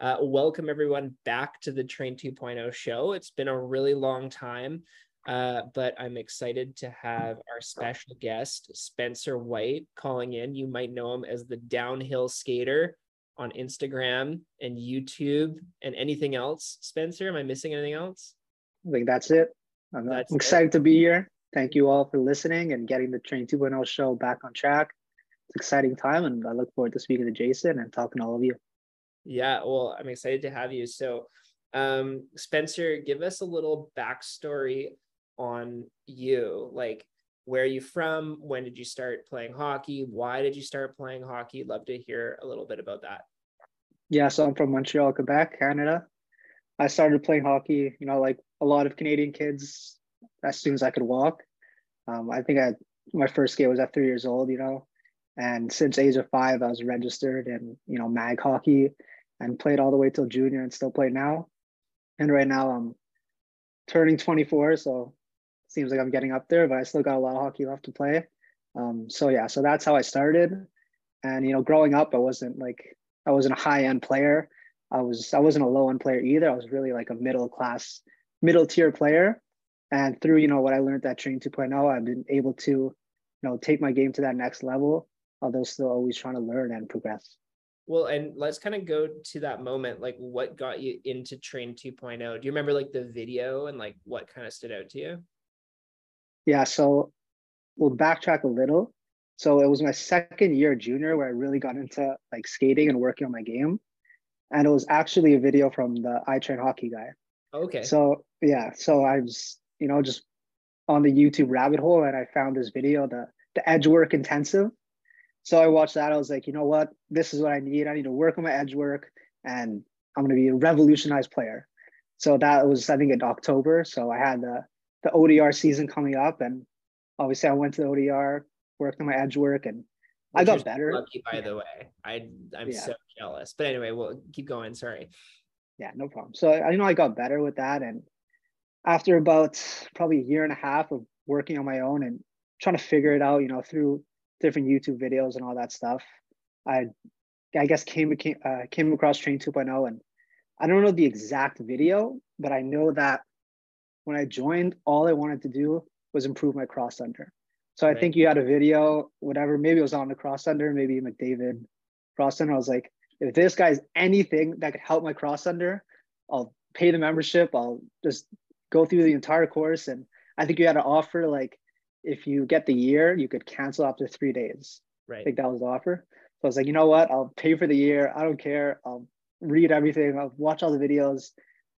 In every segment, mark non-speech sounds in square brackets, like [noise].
Uh, welcome everyone back to the Train 2.0 show. It's been a really long time, uh, but I'm excited to have our special guest, Spencer White, calling in. You might know him as the downhill skater on Instagram and YouTube and anything else. Spencer, am I missing anything else? I think that's it. I'm that's excited it. to be here. Thank you all for listening and getting the Train 2.0 show back on track. It's exciting time, and I look forward to speaking to Jason and talking to all of you. Yeah, well, I'm excited to have you. So, um, Spencer, give us a little backstory on you. Like, where are you from? When did you start playing hockey? Why did you start playing hockey? Love to hear a little bit about that. Yeah, so I'm from Montreal, Quebec, Canada. I started playing hockey, you know, like a lot of Canadian kids as soon as I could walk. Um, I think I my first skate was at three years old, you know, and since age of five, I was registered in you know mag hockey and played all the way till junior and still play now. And right now I'm turning 24, so it seems like I'm getting up there, but I still got a lot of hockey left to play. Um, so yeah, so that's how I started. And you know, growing up, I wasn't like I wasn't a high end player. I was I wasn't a low end player either. I was really like a middle class, middle tier player. And through, you know, what I learned at Training 2.0, I've been able to, you know, take my game to that next level, although still always trying to learn and progress. Well, and let's kind of go to that moment. Like, what got you into Train 2.0? Do you remember like the video and like what kind of stood out to you? Yeah, so we'll backtrack a little. So it was my second year junior where I really got into like skating and working on my game. And it was actually a video from the I Train Hockey guy. Oh, okay. So yeah, so I was you know, just on the YouTube rabbit hole and I found this video, the the edge work intensive. So I watched that. I was like, you know what? This is what I need. I need to work on my edge work and I'm gonna be a revolutionized player. So that was, I think, in October. So I had the the ODR season coming up, and obviously I went to the ODR, worked on my edge work, and Which I got better. Lucky, by the way, I I'm yeah. so jealous. But anyway, we'll keep going. Sorry. Yeah, no problem. So I you know I got better with that, and after about probably a year and a half of working on my own and trying to figure it out, you know, through different YouTube videos and all that stuff, I, I guess came came, uh, came across Train 2.0, and I don't know the exact video, but I know that when I joined, all I wanted to do was improve my cross under. So I think you had a video, whatever, maybe it was on the cross under, maybe McDavid cross under. I was like, if this guy's anything that could help my cross under, I'll pay the membership. I'll just go through the entire course. And I think you had an offer like if you get the year, you could cancel after three days. Right. I think that was the offer. So I was like, you know what? I'll pay for the year. I don't care. I'll read everything. I'll watch all the videos,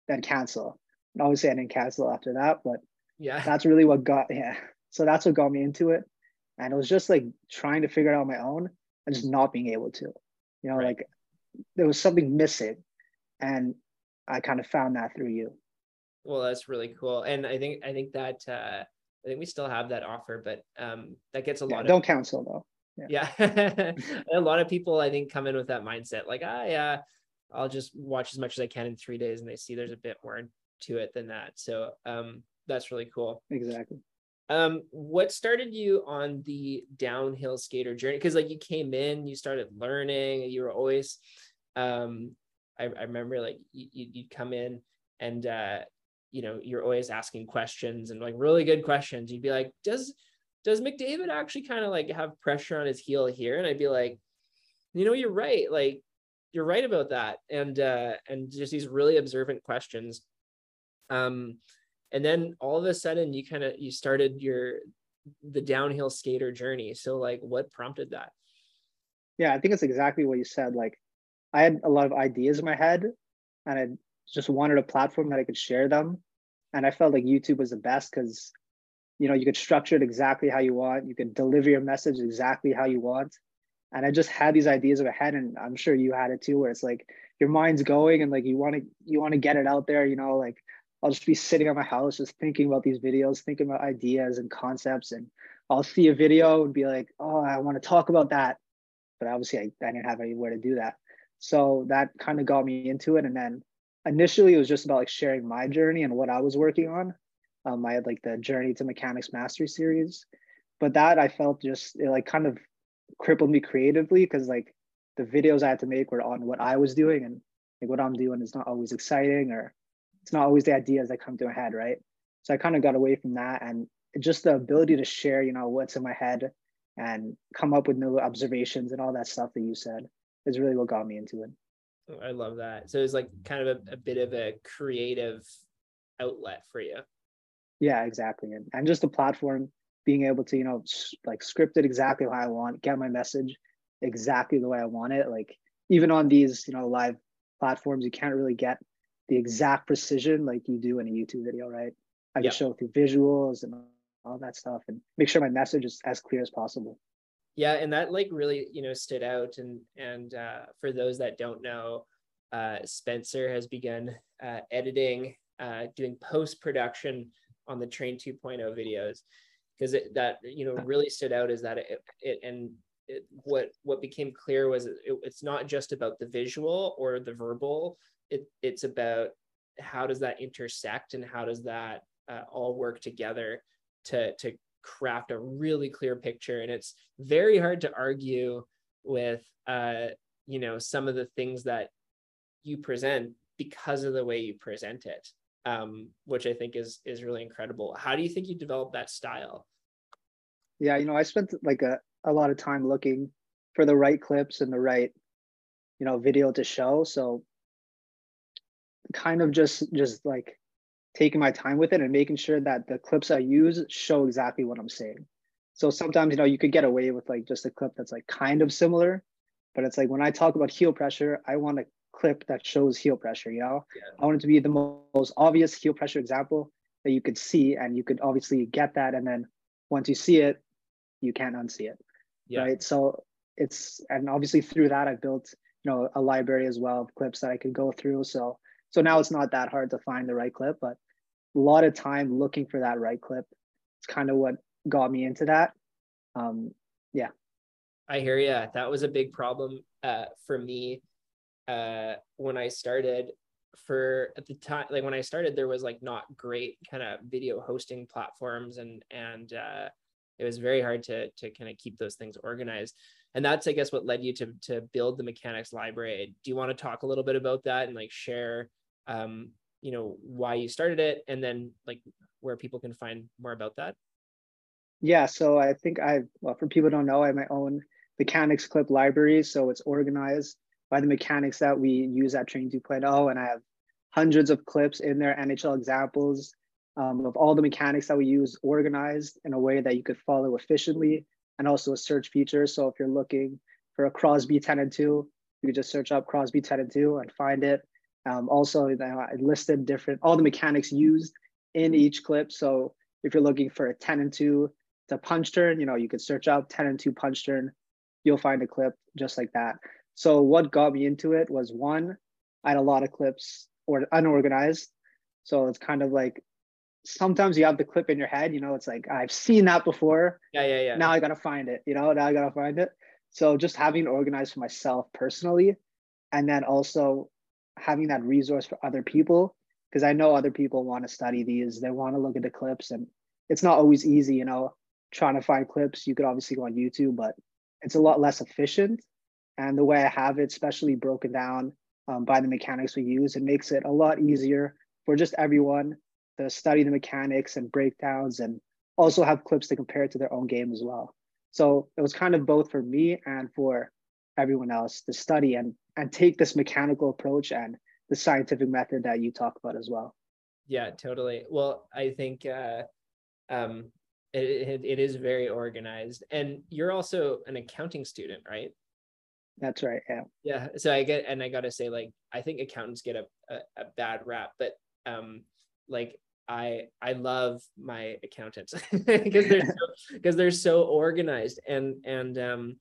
then cancel. And obviously, I didn't cancel after that, but yeah, [laughs] that's really what got yeah. So that's what got me into it, and it was just like trying to figure it out on my own and just not being able to. You know, right. like there was something missing, and I kind of found that through you. Well, that's really cool, and I think I think that uh, I think we still have that offer, but um, that gets a lot. Yeah, of, don't cancel though. Yeah, yeah. [laughs] a lot of people I think come in with that mindset, like, ah, yeah, I'll just watch as much as I can in three days, and they see there's a bit more to it than that. So um, that's really cool. Exactly. Um, what started you on the downhill skater journey? Because like you came in, you started learning, you were always, um, I, I remember like you, you'd come in and uh, you know you're always asking questions and like really good questions. You'd be like does does mcdavid actually kind of like have pressure on his heel here? And i'd be like you know you're right. Like you're right about that. And uh and just these really observant questions. Um and then all of a sudden you kind of you started your the downhill skater journey. So like what prompted that? Yeah i think it's exactly what you said. Like i had a lot of ideas in my head and i just wanted a platform that I could share them. And I felt like YouTube was the best because, you know, you could structure it exactly how you want. You could deliver your message exactly how you want. And I just had these ideas in my head, and I'm sure you had it too, where it's like your mind's going and like you want to you want to get it out there. You know, like I'll just be sitting at my house just thinking about these videos, thinking about ideas and concepts, and I'll see a video and be like, oh, I want to talk about that. But obviously, I, I didn't have anywhere to do that. So that kind of got me into it. And then initially it was just about like sharing my journey and what I was working on. Um, I had like the Journey to Mechanics Mastery series, but that I felt just it like kind of crippled me creatively because like the videos I had to make were on what I was doing and like what I'm doing is not always exciting or it's not always the ideas that come to my head, right? So I kind of got away from that and just the ability to share, you know, what's in my head and come up with new observations and all that stuff that you said is really what got me into it. I love that. So it's like kind of a, a bit of a creative outlet for you. Yeah, exactly. And, and just the platform being able to, you know, like script it exactly how I want, get my message exactly the way I want it. Like even on these, you know, live platforms, you can't really get the exact precision like you do in a YouTube video, right? I can yep. show through visuals and all that stuff and make sure my message is as clear as possible. Yeah, and that like really, you know, stood out. And and uh, for those that don't know, uh, Spencer has begun uh, editing, uh, doing post production on the Train 2.0 videos because that you know really stood out is that it, it and it, what what became clear was it, it's not just about the visual or the verbal it, it's about how does that intersect and how does that uh, all work together to to craft a really clear picture. And it's very hard to argue with uh you know some of the things that you present because of the way you present it um which i think is is really incredible. How do you think you developed that style? Yeah you know i spent like a, a lot of time looking for the right clips and the right you know video to show. So kind of just just like taking my time with it and making sure that the clips I use show exactly what I'm saying. So sometimes, you know, you could get away with like just a clip that's like kind of similar, but it's like when I talk about heel pressure, I want a clip that shows heel pressure, you know? Yeah. I want it to be the most obvious heel pressure example that you could see and you could obviously get that. And then once you see it, you can't unsee it. Yeah. Right. So it's and obviously through that I built, you know, a library as well of clips that I could go through. So so now it's not that hard to find the right clip, but a lot of time looking for that right clip. It's kind of what got me into that. Um, yeah. I hear you. That was a big problem uh, for me uh, when I started. For at the time, like when I started, there was like not great kind of video hosting platforms, and and uh, it was very hard to to kind of keep those things organized. And that's, I guess, what led you to to build the mechanics library. Do you want to talk a little bit about that and like share um, you know why you started it and then like where people can find more about that? Yeah so i think i well for people don't know i have my own mechanics clip library so it's organized by the mechanics that we use at train 2.0 and i have hundreds of clips in there nhl examples um, of all the mechanics that we use organized in a way that you could follow efficiently and also a search feature. So if you're looking for a crosby 10 and 2 you just search up crosby 10 and 2 and find it um, also, I listed different all the mechanics used in each clip. So if you're looking for a 10 and 2 to punch turn, you know, you could search up 10 and 2 punch turn. You'll find a clip just like that. So what got me into it was one, I had a lot of clips or unorganized. So it's kind of like sometimes you have the clip in your head, you know, it's like I've seen that before. Yeah, yeah, yeah. Now I gotta find it, you know, now I gotta find it. So just having organized for myself personally, and then also having that resource for other people because I know other people want to study these. They want to look at the clips, and it's not always easy, you know, trying to find clips. You could obviously go on YouTube, but it's a lot less efficient. And the way I have it, especially broken down um, by the mechanics we use, it makes it a lot easier for just everyone to study the mechanics and breakdowns and also have clips to compare to their own game as well. So it was kind of both for me and for everyone else to study and and take this mechanical approach and the scientific method that you talk about as well. Yeah totally. Well i think uh, um, it, it, is very organized. And you're also an accounting student right? That's right yeah. Yeah so i get and i gotta say like i think accountants get a, a, a bad rap but um like I I love my accountants [laughs] because they're because [laughs] so, they're so organized. And and um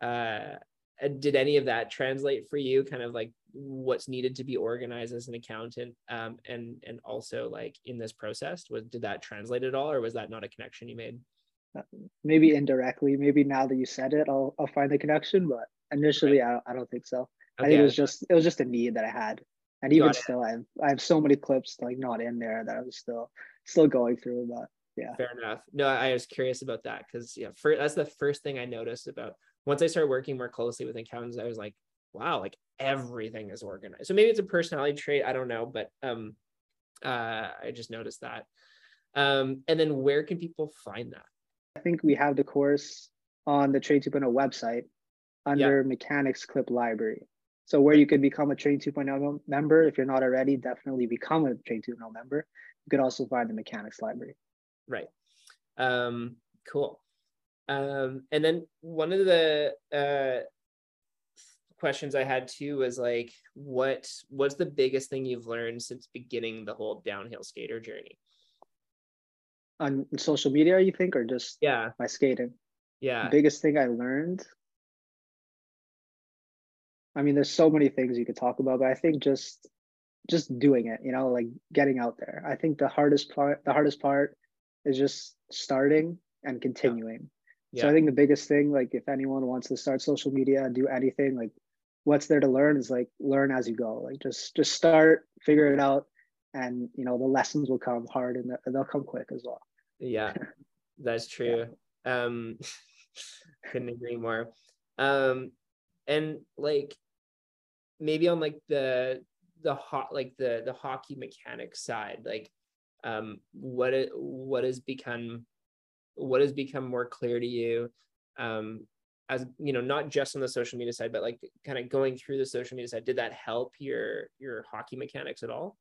uh, did any of that translate for you kind of like what's needed to be organized as an accountant um, and and also like in this process? Was did that translate at all or was that not a connection you made? Uh, maybe indirectly. Maybe now that you said it i'll, I'll find the connection but initially right. I, don't, I don't think so. Okay. i think it was just it was just a need that i had. And even still i have i have so many clips like not in there that i was still still going through but yeah. Fair enough. No i was curious about that because yeah for, that's the first thing i noticed about once I started working more closely with accountants, I was like, wow, like everything is organized. So maybe it's a personality trait. I don't know, but um, uh, I just noticed that. Um, and then where can people find that? I think we have the course on the Train 2.0 website under. Mechanics Clip Library. So where you could become a Train 2.0 member, if you're not already, definitely become a Train 2.0 member. You could also find the Mechanics Library. Right. Um, cool. Um, and then one of the uh, questions I had too was like, what what's the biggest thing you've learned since beginning the whole downhill skater journey? On social media, you think, or just yeah, by skating? Yeah. The biggest thing I learned. I mean, there's so many things you could talk about, but I think just just doing it, you know, like getting out there. I think the hardest part, the hardest part is just starting and continuing. Yeah. So I think the biggest thing, like if anyone wants to start social media, do anything, like what's there to learn is like learn as you go like just just start figure it out and you know the lessons will come hard and they'll come quick as well yeah that's [laughs] true yeah. um [laughs] couldn't agree more um and like maybe on like the the hot like the the hockey mechanics side like um what it, what has become what has become more clear to you um as you know not just on the social media side but like kind of going through the social media side did that help your your hockey mechanics at all?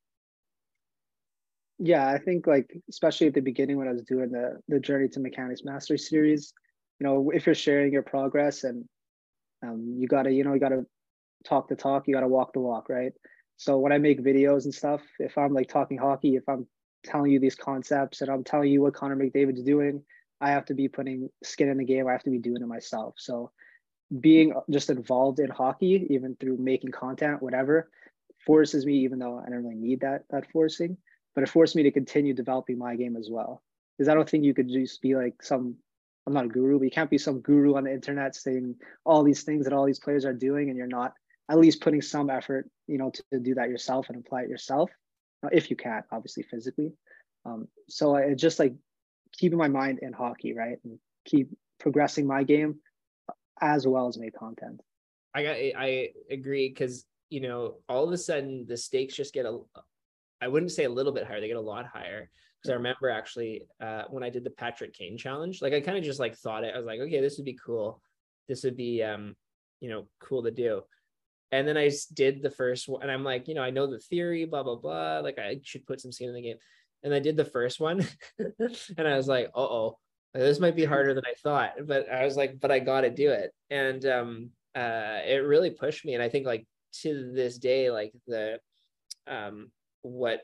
Yeah i think like especially at the beginning when i was doing the the journey to mechanics mastery series you know if you're sharing your progress and um, you gotta you know you gotta talk the talk you gotta walk the walk right? So when i make videos and stuff if i'm like talking hockey if i'm telling you these concepts and i'm telling you what connor mcdavid's doing I have to be putting skin in the game. I have to be doing it myself. So being just involved in hockey, even through making content, whatever, forces me, even though I don't really need that that forcing, but it forced me to continue developing my game as well. Because I don't think you could just be like some I'm not a guru, but you can't be some guru on the internet saying all these things that all these players are doing, and you're not at least putting some effort, you know, to, to do that yourself and apply it yourself, if you can't obviously physically. Um, so it just like keeping my mind in hockey, right? And keep progressing my game as well as make content. I got I agree because you know all of a sudden the stakes just get a I wouldn't say a little bit higher, they get a lot higher. Because I remember actually uh, when I did the Patrick Kane challenge, like I kind of just like thought it. I was like, okay, this would be cool. This would be um, you know, cool to do. And then I did the first one, and I'm like, you know, I know the theory, blah blah blah. Like I should put some skin in the game and I did the first one, [laughs] [laughs] and I was like, "Uh oh, this might be harder than I thought." But I was like, "But I got to do it," and um, uh, it really pushed me. And I think like to this day, like the um, what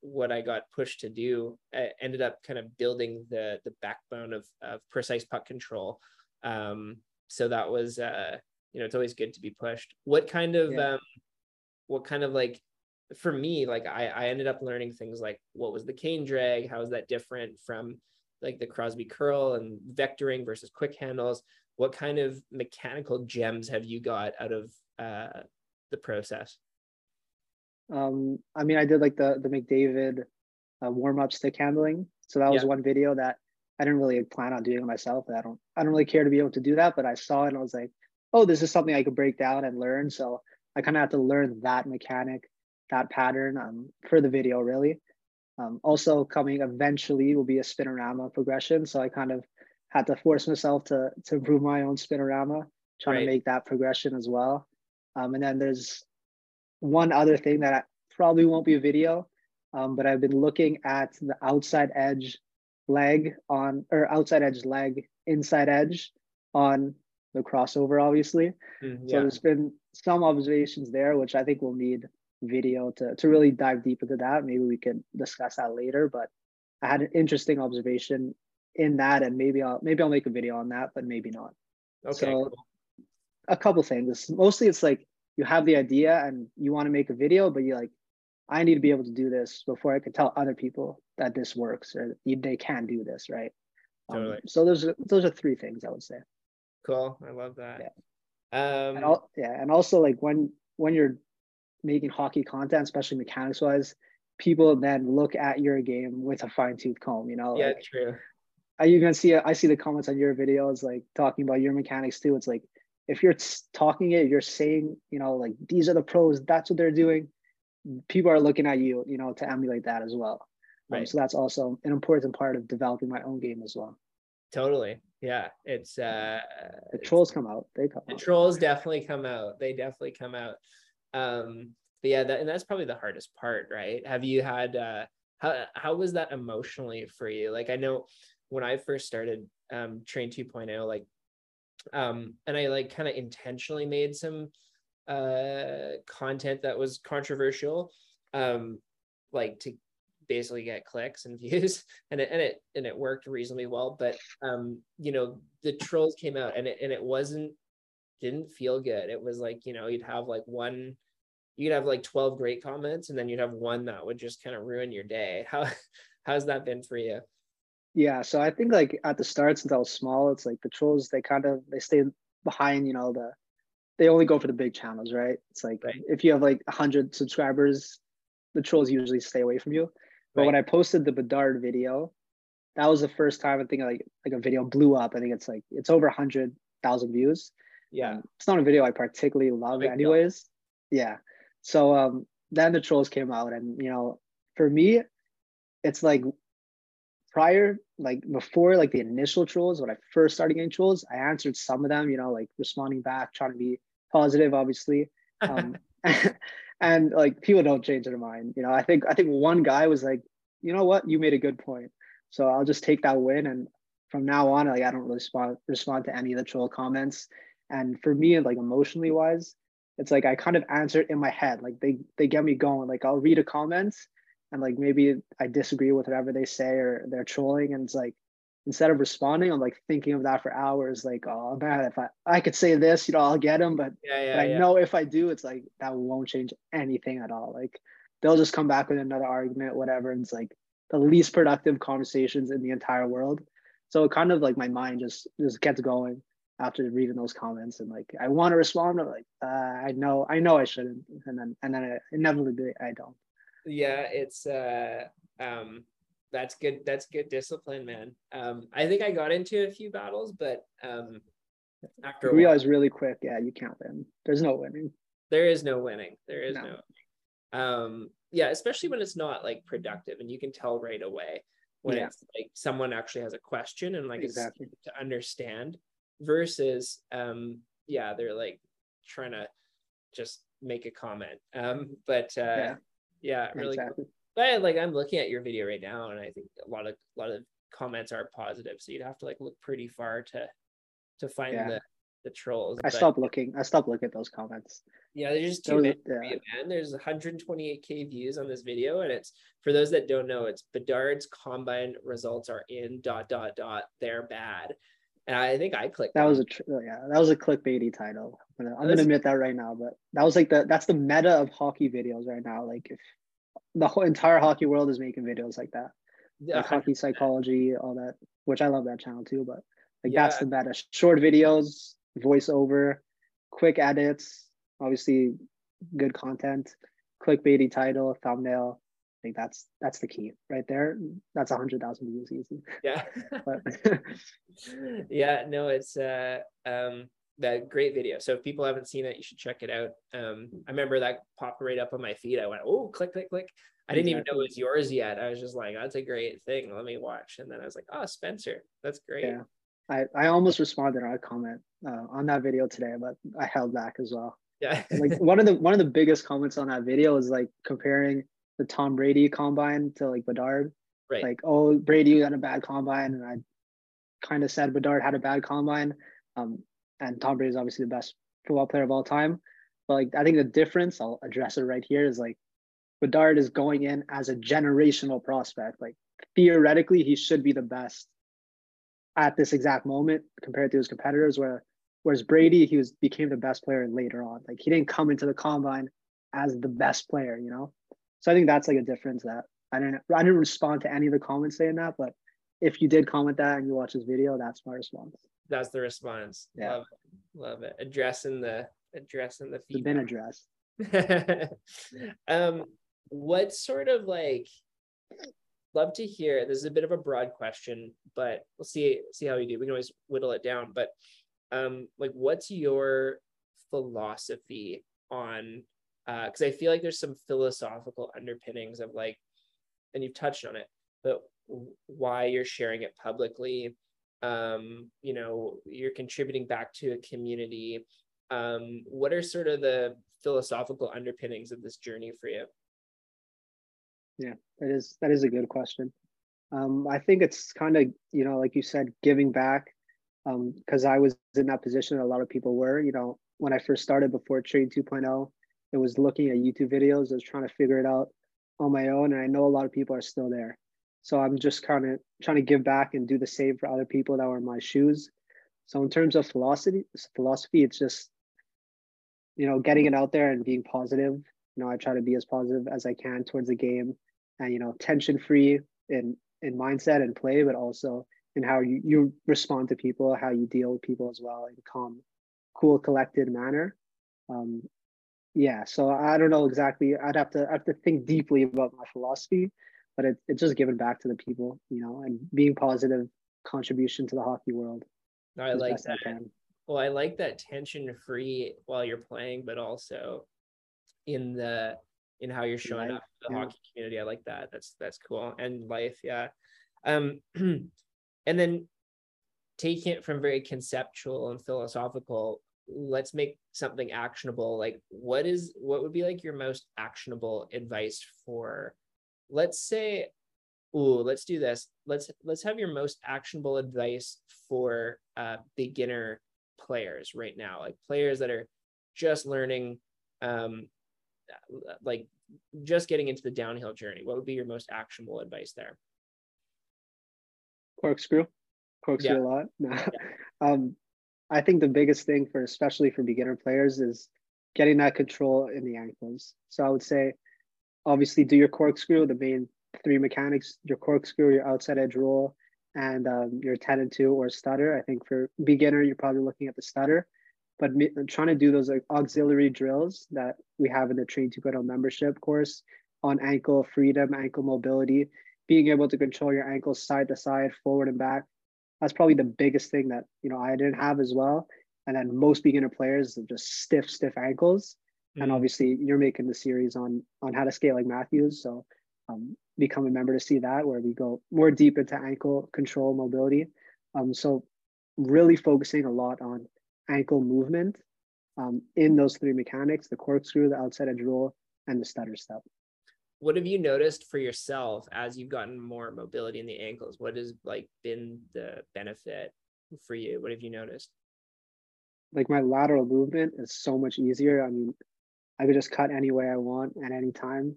what I got pushed to do uh, ended up kind of building the the backbone of of precise puck control. Um, so that was uh, you know, it's always good to be pushed. What kind of yeah. um, what kind of like for me, like I, I ended up learning things like what was the Kane drag? How is that different from like the Crosby curl and vectoring versus quick handles? What kind of mechanical gems have you got out of uh, the process? Um, I mean, I did like the the McDavid uh, warm up stick handling. So that was yeah. one video that I didn't really plan on doing myself. I don't I don't really care to be able to do that, but I saw it and I was like, oh, this is something I could break down and learn. So I kind of had to learn that mechanic that pattern um, for the video really. Um, also coming eventually will be a spinorama progression. So I kind of had to force myself to, to improve my own spinorama, trying right. to make that progression as well. Um, and then there's one other thing that probably won't be a video, um, but I've been looking at the outside edge leg on, or outside edge leg, inside edge on the crossover, obviously. Mm, yeah. So there's been some observations there, which I think we'll need video to, to really dive deep into that. Maybe we can discuss that later. But I had an interesting observation in that, and maybe I'll maybe I'll make a video on that, but maybe not. Okay. So cool. a couple things. Mostly it's like you have the idea and you want to make a video, but you're like, I need to be able to do this before I can tell other people that this works or they can do this, right? Um, totally. Um, so those are those are three things I would say. Cool. I love that. Yeah. Um, and all, yeah, and also like when when you're making hockey content, especially mechanics wise, people then look at your game with a fine tooth comb. You know, yeah, like, true. I you can see I see the comments on your videos like talking about your mechanics too. It's like if you're talking it, you're saying, you know, like these are the pros, that's what they're doing. People are looking at you, you know, to emulate that as well. Um, right. Um, so that's also an important part of developing my own game as well. Totally. Yeah. It's uh the trolls come out. They come the out. trolls definitely come out. They definitely come out. Um but yeah, that, and that's probably the hardest part, right? Have you had uh how how was that emotionally for you? Like I know when I first started um train 2.0, like um and I like kind of intentionally made some uh content that was controversial um like to basically get clicks and [laughs] views and it and it and it worked reasonably well but um you know the trolls came out and it and it wasn't didn't feel good it was like you know you'd have like one you'd have like 12 great comments and then you'd have one that would just kind of ruin your day how [laughs] how's that been for you yeah so i think like at the start since i was small it's like the trolls they kind of they stay behind you know the they only go for the big channels right it's like right. if you have like 100 subscribers the trolls usually stay away from you but right. when I posted the Bedard video, that was the first time I think like like a video blew up. I think it's like it's over a hundred thousand views. Yeah, um, it's not a video I particularly love, anyways. Yeah, so um, then the trolls came out, and you know, for me, it's like prior, like before, like the initial trolls when I first started getting trolls, I answered some of them. You know, like responding back, trying to be positive, obviously. Um, [laughs] [laughs] and like people don't change their mind you know i think i think one guy was like you know what you made a good point so i'll just take that win and from now on like i don't really respond respond to any of the troll comments and for me like emotionally wise it's like i kind of answer it in my head like they they get me going like i'll read a comment and like maybe i disagree with whatever they say or they're trolling and it's like instead of responding, I'm like thinking of that for hours. Like, oh man, if I I could say this, you know, I'll get them. But, yeah, yeah, but I yeah. know if I do, it's like that won't change anything at all. Like they'll just come back with another argument, whatever. And it's like the least productive conversations in the entire world. So it kind of like my mind just just gets going after reading those comments and like I want to respond, but like uh, I know I know I shouldn't, and then and then I, inevitably I don't. Yeah, it's uh um that's good. That's good discipline, man. Um, I think I got into a few battles, but um, after you realize really quick, yeah, you can't win. There's no winning. There is no winning. There is no. no um, yeah, especially when it's not like productive, and you can tell right away when yeah. it's like someone actually has a question and like exactly. it's to understand versus um, yeah, they're like trying to just make a comment. Um, but uh, yeah, yeah really exactly. cool but like I'm looking at your video right now, and I think a lot of a lot of comments are positive. So you'd have to like look pretty far to to find yeah. the the trolls. I but, stopped looking. I stopped looking at those comments. Yeah, there's just too many. Yeah. Man. There's 128k views on this video, and it's for those that don't know, it's Bedard's combine results are in dot dot dot. They're bad, and I think I clicked. That was a tr- oh, yeah, that was a clickbaity title. I'm gonna, I'm gonna admit that right now, but that was like the that's the meta of hockey videos right now. Like if the whole entire hockey world is making videos like that. Yeah, like hockey psychology, all that, which I love that channel too. But like yeah. that's the meta. Short videos, voiceover, quick edits, obviously good content, clickbaity title, thumbnail. Think that's that's the key right there. That's a hundred thousand views easy. Yeah. [laughs] [laughs] yeah, no, it's uh um that great video. So if people haven't seen it, you should check it out. Um, I remember that popped right up on my feed. I went, oh, click, click, click. I didn't exactly. even know it was yours yet. I was just like, that's a great thing. Let me watch. And then I was like, oh, Spencer, that's great. Yeah. I, I almost responded on a comment uh, on that video today, but I held back as well. Yeah. like one of the one of the biggest comments on that video is like comparing the Tom Brady combine to like Bedard. Right. Like, oh, Brady had a bad combine, and I kind of said Bedard had a bad combine. Um, and Tom Brady is obviously the best football player of all time. But like I think the difference, I'll address it right here, is like Bedard is going in as a generational prospect. Like theoretically, he should be the best at this exact moment compared to his competitors. Where whereas Brady, he was became the best player later on. Like he didn't come into the combine as the best player, you know. So I think that's like a difference that I didn't I didn't respond to any of the comments saying that, but if you did comment that and you watch this video, that's my response that's the response. Yeah. Love it. Love it. Addressing the addressing the feedback. been addressed. [laughs] um, what sort of like love to hear this is a bit of a broad question, but we'll see see how we do. We can always whittle it down. But um, like what's your philosophy on because uh, I feel like there's some philosophical underpinnings of like, and you've touched on it, but why you're sharing it publicly. Um, you know, you're contributing back to a community. Um, what are sort of the philosophical underpinnings of this journey for you? Yeah, that is that is a good question. Um, I think it's kind of you know, like you said, giving back. Because um, I was in that position, a lot of people were. You know, when I first started before Train 2.0, it was looking at YouTube videos. I was trying to figure it out on my own, and I know a lot of people are still there. So I'm just kind of trying to give back and do the same for other people that were in my shoes. So in terms of philosophy, philosophy, it's just you know getting it out there and being positive. You know, I try to be as positive as I can towards the game, and you know, tension free in in mindset and play, but also in how you you respond to people, how you deal with people as well in calm, cool, collected manner. Um, yeah, so I don't know exactly. I'd have to I have to think deeply about my philosophy, but it, it's just giving back to the people, you know, and being positive contribution to the hockey world. I like that. I well, I like that tension free while you're playing, but also in the in how you're showing life, up the yeah. hockey community. I like that. That's that's cool. And life, yeah. Um [clears throat] and then taking it from very conceptual and philosophical, let's make something actionable. Like what is what would be like your most actionable advice for let's say ooh, let's do this. Let's let's have your most actionable advice for uh beginner players right now, like players that are just learning um like just getting into the downhill journey, what would be your most actionable advice there? Corkscrew, corkscrew yeah. a lot. No. [laughs] Yeah. um, I think the biggest thing for especially for beginner players is getting that control in the ankles. So I would say, obviously, do your corkscrew. The main three mechanics: your corkscrew, your outside edge roll, and um, your 10 and 2 or stutter. I think for beginner, you're probably looking at the stutter but me, trying to do those like auxiliary drills that we have in the Train 2.0 membership course on ankle freedom, ankle mobility, being able to control your ankles side to side, forward and back. That's probably the biggest thing that you know I didn't have as well. And then most beginner players are just stiff, stiff ankles. Mm-hmm. And obviously, you're making the series on on how to skate like Matthews, so um, become a member to see that where we go more deep into ankle control mobility. Um, so really focusing a lot on ankle movement um, in those three mechanics, the corkscrew, the outside edge roll, and the stutter step. What have you noticed for yourself as you've gotten more mobility in the ankles? What has like been the benefit for you? What have you noticed? Like my lateral movement is so much easier. I mean, I could just cut any way I want at any time.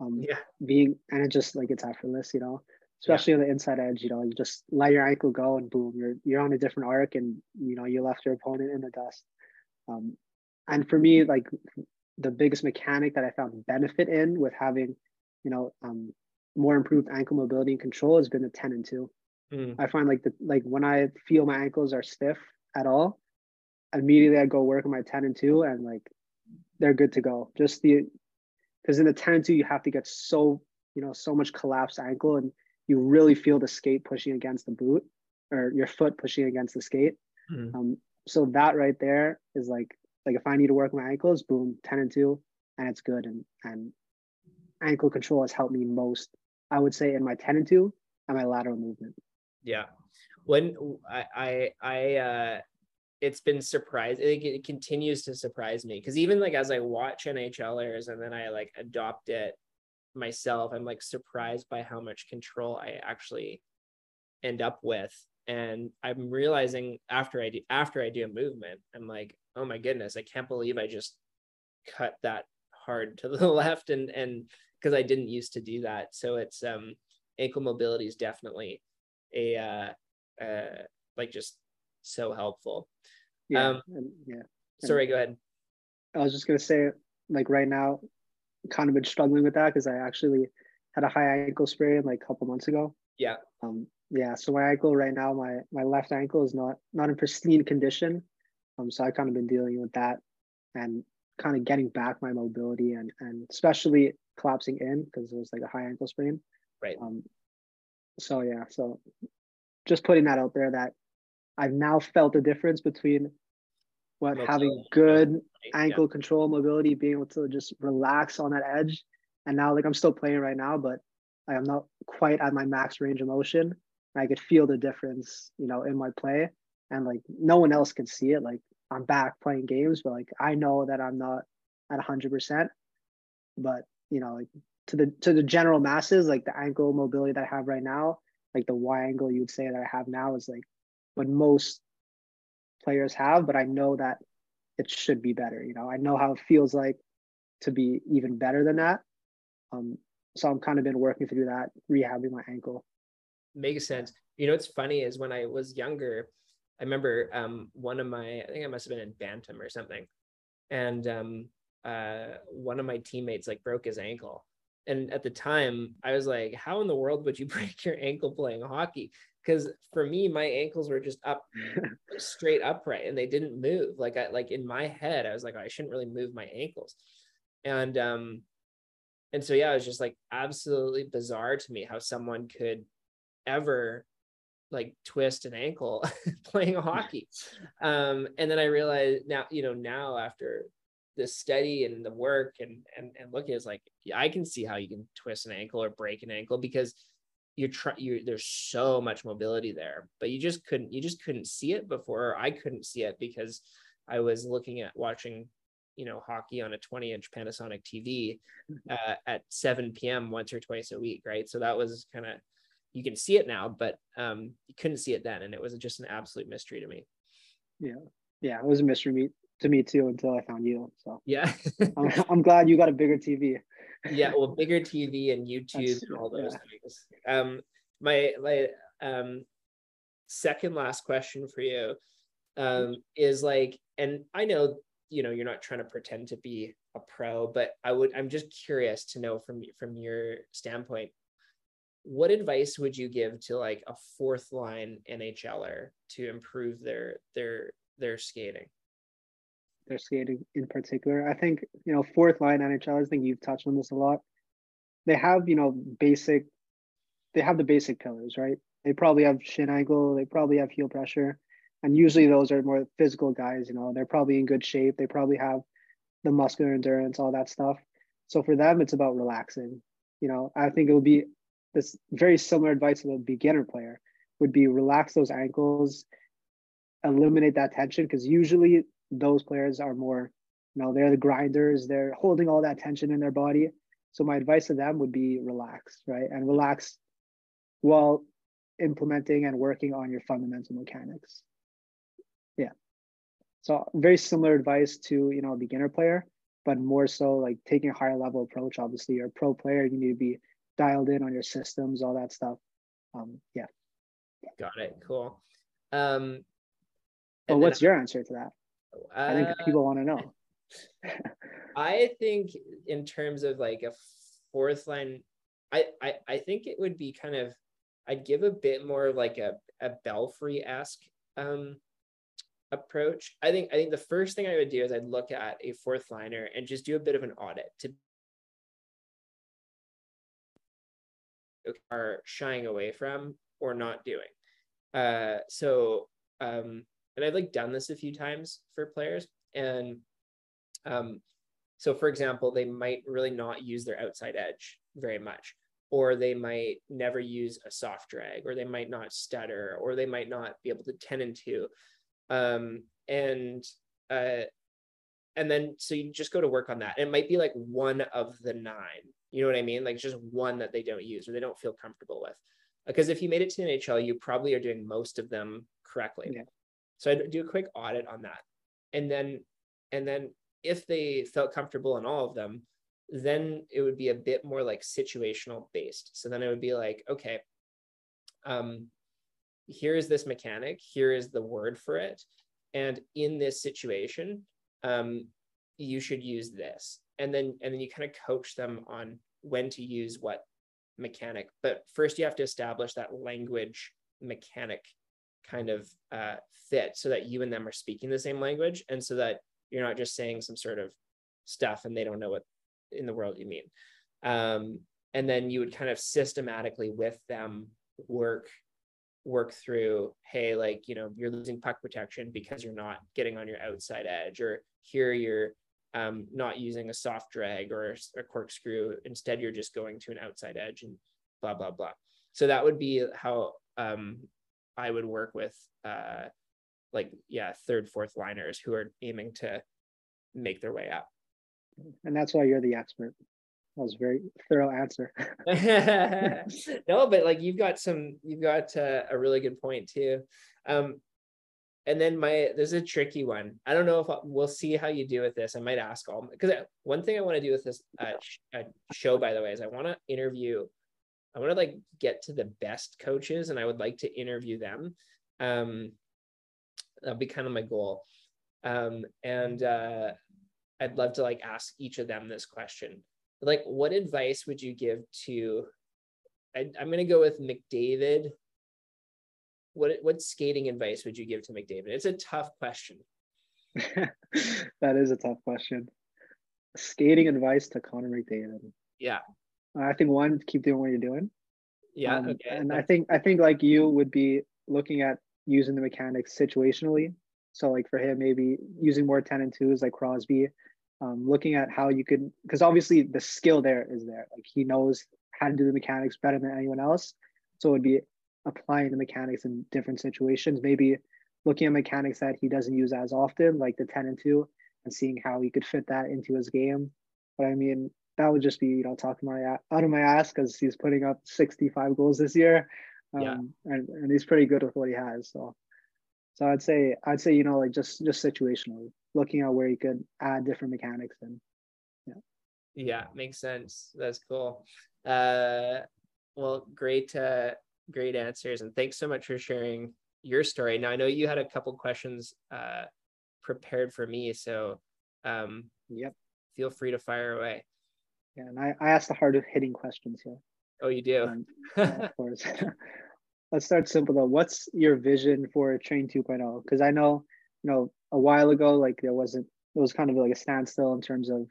Um, yeah. Being and it just like it's effortless, you know especially yeah. on the inside edge. You know, you just let your ankle go and boom, you're you're on a different arc, and you know you left your opponent in the dust. Um, and for me, like the biggest mechanic that I found benefit in with having, you know, um, more improved ankle mobility and control has been the ten and two. Mm. I find like the like when I feel my ankles are stiff at all, immediately I go work on my ten and two, and like they're good to go. Just the because in the ten and two you have to get so you know so much collapsed ankle and you really feel the skate pushing against the boot or your foot pushing against the skate. Mm. Um, so that right there is like like if I need to work my ankles, boom, 10 and 2, and it's good. And and ankle control has helped me most, I would say, in my 10 and 2 and my lateral movement. Yeah. When I I I uh it's been surprised it, it continues to surprise me because even like as I watch NHLers and then I like adopt it myself i'm like surprised by how much control i actually end up with and i'm realizing after i do after i do a movement i'm like oh my goodness i can't believe i just cut that hard to the [laughs] left and and because i didn't used to do that so it's um ankle mobility is definitely a uh uh like just so helpful yeah um, yeah sorry go ahead i was just gonna say like right now kind of been struggling with that because I actually had a high ankle sprain like a couple months ago. Yeah. Um. Yeah. So my ankle right now, my my left ankle is not not in pristine condition. Um. So I kind of been dealing with that, and kind of getting back my mobility and and especially collapsing in because it was like a high ankle sprain. Right. Um. So yeah. So just putting that out there that I've now felt the difference between what mobility. having good ankle yeah. control mobility, being able to just relax on that edge. And now like I'm still playing right now, but I am not quite at my max range of motion. I could feel the difference, you know, in my play. And like no one else can see it. Like I'm back playing games, but like I know that I'm not at hundred percent. But you know, like to the to the general masses, like the ankle mobility that I have right now, like the Y angle you would say that I have now is like what most players have, but I know that it should be better. You know, I know how it feels like to be even better than that. Um, so I'm kind of been working through that, rehabbing my ankle. Makes sense. You know, what's funny is when I was younger, I remember um, one of my, I think I must have been in Bantam or something. And um, uh, one of my teammates like broke his ankle. And at the time, I was like, how in the world would you [laughs] break your ankle playing hockey? Because for me, my ankles were just up [laughs] straight upright and they didn't move. Like I like in my head, I was like, oh, I shouldn't really move my ankles. And um, and so yeah, it was just like absolutely bizarre to me how someone could ever like twist an ankle [laughs] playing hockey. Um, and then I realized now, you know, now after the study and the work and and and looking, it's like yeah, I can see how you can twist an ankle or break an ankle because you're trying you there's so much mobility there, but you just couldn't you just couldn't see it before. I couldn't see it because I was looking at watching you know hockey on a 20 inch Panasonic TV uh, at 7 p.m. once or twice a week, right? So that was kind of you can see it now, but um, you couldn't see it then, and it was just an absolute mystery to me. Yeah, yeah, it was a mystery to me too until I found you. So yeah, [laughs] I'm, I'm, glad you got a bigger TV. yeah, well, bigger TV and YouTube and all those yeah. things. Um, my my um, second last question for you um, is like, and I know you know you're not trying to pretend to be a pro, but I would I'm just curious to know from from your standpoint what advice would you give to like a fourth line NHLer to improve their their their skating? Their skating in particular. I think, you know, fourth line NHLers, I think you've touched on this a lot. They have, you know, basic they have the basic pillars, right? They probably have shin angle, they probably have heel pressure. And usually those are more physical guys, you know, they're probably in good shape. They probably have the muscular endurance, all that stuff. So for them, it's about relaxing. You know, I think it would be this very similar advice to the beginner player would be relax those ankles, eliminate that tension because usually those players are more, you know, they're the grinders, they're holding all that tension in their body. So my advice to them would be relax, right? And relax while implementing and working on your fundamental mechanics. Yeah. So very similar advice to, you know, a beginner player, but more so like taking a higher level approach. Obviously, you're a pro player, you need to be dialed in on your systems, all that stuff. Um, yeah. Got it. Cool. Um, well, what's your answer to that? I think uh, people want to know. [laughs] I think in terms of like a fourth line, I, I I think it would be kind of I'd give a bit more of like a, a belfry esque um approach. I think I think the first thing I would do is I'd look at a fourth liner and just do a bit of an audit to are shying away from or not doing. Uh, so, um, and I've like done this a few times for players. And um, so, for example, they might really not use their outside edge very much, or they might never use a soft drag, or they might not stutter, or they might not be able to 10 and 2. Um, and uh, and then so you just go to work on that. It might be like one of the nine you know what I mean? Like just one that they don't use or they don't feel comfortable with. Because if you made it to NHL, you probably are doing most of them correctly. Yeah. So I'd do a quick audit on that. And then and then if they felt comfortable in all of them, then it would be a bit more like situational based. So then it would be like, okay, um, here is this mechanic, here is the word for it. And in this situation, um, you should use this. And then and then you kind of coach them on when to use what mechanic. But first, you have to establish that language mechanic kind of uh, fit so that you and them are speaking the same language and so that you're not just saying some sort of stuff and they don't know what in the world you mean. Um, and then you would kind of systematically with them work work through hey like you know you're losing puck protection because you're not getting on your outside edge or here you're um, not using a soft drag or a corkscrew instead you're just going to an outside edge and blah blah blah so that would be how um, i would work with uh, like yeah third fourth liners who are aiming to make their way up and that's why you're the expert that was a very thorough answer. [laughs] [laughs] no, but like you've got some, you've got uh, a really good point too. Um, and then my there's a tricky one. I don't know if I'll, we'll see how you do with this. I might ask all because one thing I want to do with this uh, sh- uh, show, by the way, is I want to interview. I want to like get to the best coaches, and I would like to interview them. Um, that'll be kind of my goal. Um, and uh, I'd love to like ask each of them this question. Like what advice would you give to I, am going to go with mcdavid. What what skating advice would you give to mcdavid? It's a tough question. [laughs] That is a tough question. Skating advice to connor mcdavid. Yeah i think one keep doing what you're doing. Yeah um, okay. and i think i think like you would be looking at using the mechanics situationally. So like for him maybe using more 10 and 2s like crosby um, looking at how you could because obviously the skill there is there. Like he knows how to do the mechanics better than anyone else. So it would be applying the mechanics in different situations. Maybe looking at mechanics that he doesn't use as often like the 10 and 2 and seeing how he could fit that into his game. But i mean that would just be you know talking my out of my ass because he's putting up 65 goals this year. Um, yeah. and, and he's pretty good with what he has so. So i'd say i'd say you know like just just situationally looking at where you could add different mechanics and yeah. Yeah makes sense. That's cool. Uh well great uh great answers and thanks so much for sharing your story. Now i know you had a couple questions uh prepared for me so um yep. feel free to fire away yeah and i, I asked the hard hitting questions here oh you do um, [laughs] yeah, of course [laughs] let's start simple though what's your vision for train 2.0 because i know you know a while ago, like there wasn't, it was kind of like a standstill in terms of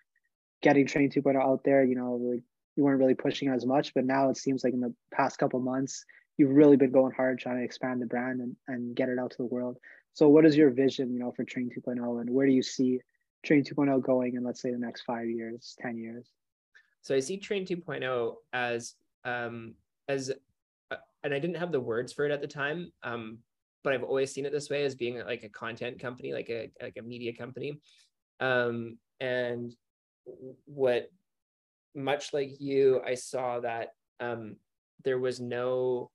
getting Train 2.0 out there. You know, like you weren't really pushing as much, but now it seems like in the past couple months, you've really been going hard trying to expand the brand and, and get it out to the world. So what is your vision, you know, for Train 2.0 and where do you see Train 2.0 going in, let's say, the next five years, 10 years? So I see Train 2.0 as, um, as, uh, and I didn't have the words for it at the time, um, but I've always seen it this way as being like a content company, like a like a media company. Um, and what much like you, I saw that um, there was no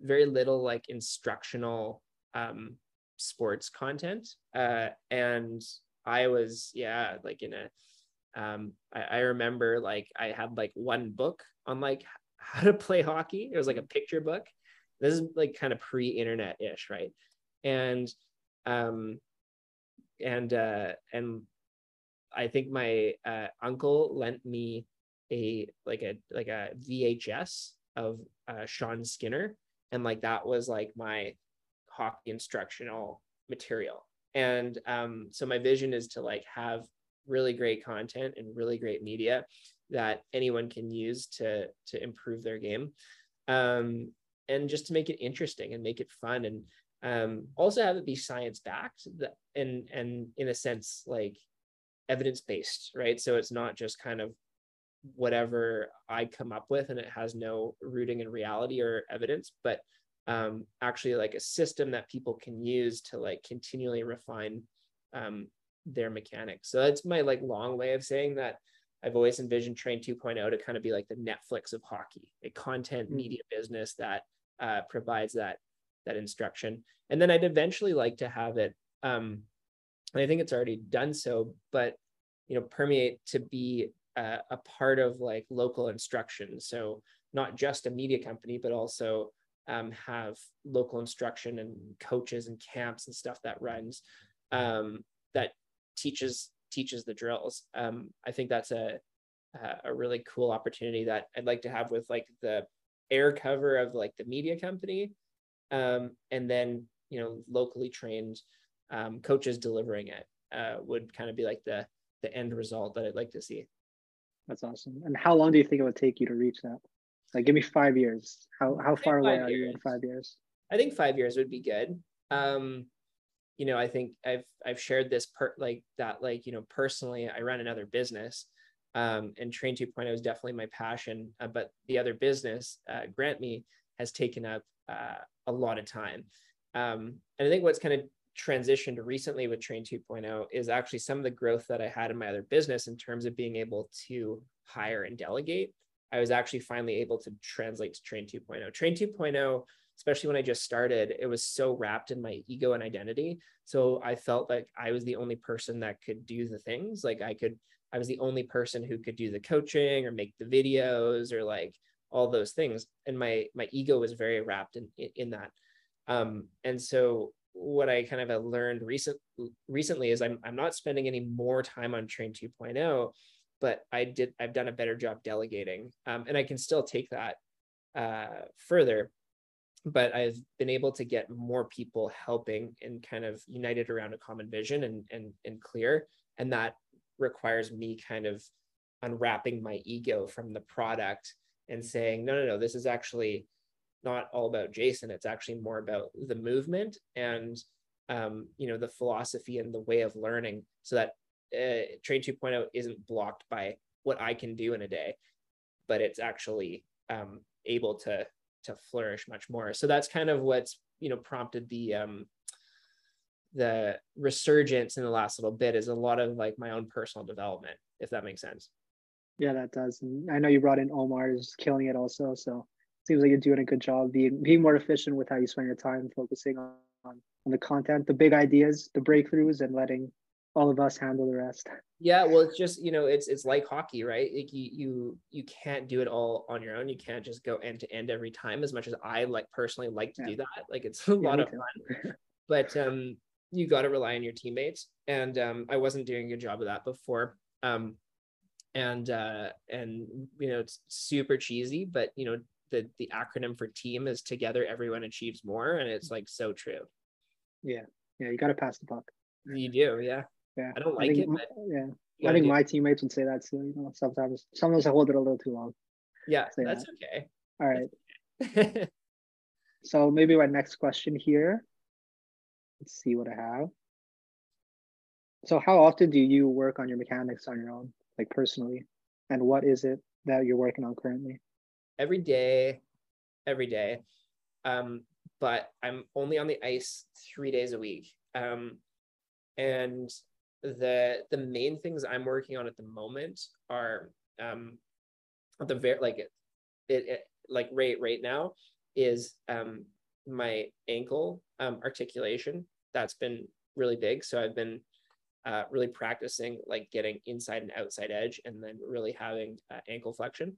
very little like instructional um, sports content, uh, and I was yeah like in a um, I, I remember like I had like one book on like [laughs] how to play hockey. It was like a picture book this is like kind of pre-internet-ish, right? And um and uh and I think my uh, uncle lent me a like a like a VHS of uh, Sean Skinner, and like that was like my hockey instructional material. And um, so my vision is to like have really great content and really great media that anyone can use to to improve their game. Um, and just to make it interesting and make it fun and um, also have it be science backed and and in a sense like evidence based right so it's not just kind of whatever i come up with and it has no rooting in reality or evidence but um, actually like a system that people can use to like continually refine um, their mechanics so that's my like long way of saying that I've always envisioned Train 2.0 to kind of be like the Netflix of hockey, a content hmm. media business that uh, provides that that instruction. And then I'd eventually like to have it. Um, I think it's already done so, but you know, permeate to be a, a part of like local instruction. So not just a media company, but also um, have local instruction and coaches and camps and stuff that runs um, that teaches teaches the drills. Um, I think that's a a really cool opportunity that I'd like to have with like the air cover of like the media company um, and then you know locally trained um, coaches delivering it uh, would kind of be like the the end result that i'd like to see. That's awesome. And how long do you think it would take you to reach that? Like give me five years. How how far away are you in five years? I think five years would be good. Um, you know, I think I've I've shared this per like that like you know personally. I run another business, um, and Train 2.0 is definitely my passion. Uh, but the other business, uh, GrantMe, has taken up uh, a lot of time. Um, and I think what's kind of transitioned recently with Train 2.0 is actually some of the growth that I had in my other business in terms of being able to hire and delegate. I was actually finally able to translate to Train 2.0. Train 2.0, especially when I just started, it was so wrapped in my ego and identity. So I felt like I was the only person that could do the things. Like I could, I was the only person who could do the coaching or make the videos or like all those things. And my my ego was very wrapped in in, that. Um, and so what I kind of learned recent recently is I'm I'm not spending any more time on Train 2.0 but I did I've done a better job delegating, um, and I can still take that uh, further. But I've been able to get more people helping and kind of united around a common vision and and and clear, and that requires me kind of unwrapping my ego from the product and saying, no, no, no, this is actually not all about Jason. It's actually more about the movement and um, you know the philosophy and the way of learning, so that uh, Train 2.0 isn't blocked by what I can do in a day, but it's actually um, able to to flourish much more. So that's kind of what's you know prompted the um, the resurgence in the last little bit is a lot of like my own personal development, if that makes sense. Yeah, that does. And I know you brought in Omar, is killing it also. So it seems like you're doing a good job being being more efficient with how you spend your time, focusing on on, on the content, the big ideas, the breakthroughs, and letting all of us handle the rest. Yeah, well, it's just you know, it's it's like hockey, right? Like you you you can't do it all on your own. You can't just go end to end every time. As much as I like personally like to yeah. do that, like it's [laughs] a yeah, lot of fun. [laughs] but um, you got to rely on your teammates, and um, I wasn't doing a good job of that before. Um, and uh, and you know, it's super cheesy, but you know, the the acronym for team is together everyone achieves more, and it's like so true. Yeah, yeah, you got to pass the puck. You do, yeah. Yeah. I don't like I think, it. yeah. I think my teammates would say that too. You know, sometimes sometimes I hold it a little too long. Yeah, that's that. okay. All right. Okay. [laughs] so maybe my next question here. Let's see what I have. So how often do you work on your mechanics on your own, like personally? And what is it that you're working on currently? Every day, every day. Um, but I'm only on the ice three days a week. Um, and the the main things I'm working on at the moment are um, the very like it, it, it like right right now is um, my ankle um, articulation. That's been really big. So I've been uh, really practicing like getting inside and outside edge, and then really having uh, ankle flexion.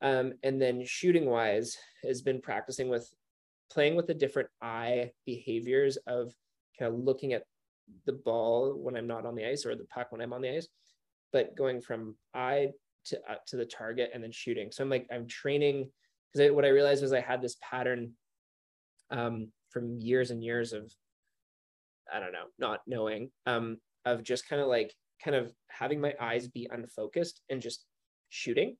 Um, and then shooting wise has been practicing with playing with the different eye behaviors of kind of looking at the ball when I'm not on the ice or the puck when I'm on the ice, but going from eye to uh, to the target and then shooting. So I'm like I'm training because what I realized was I had this pattern um, from years and years of I don't know, not knowing um, of just kind of like kind of having my eyes be unfocused and just shooting.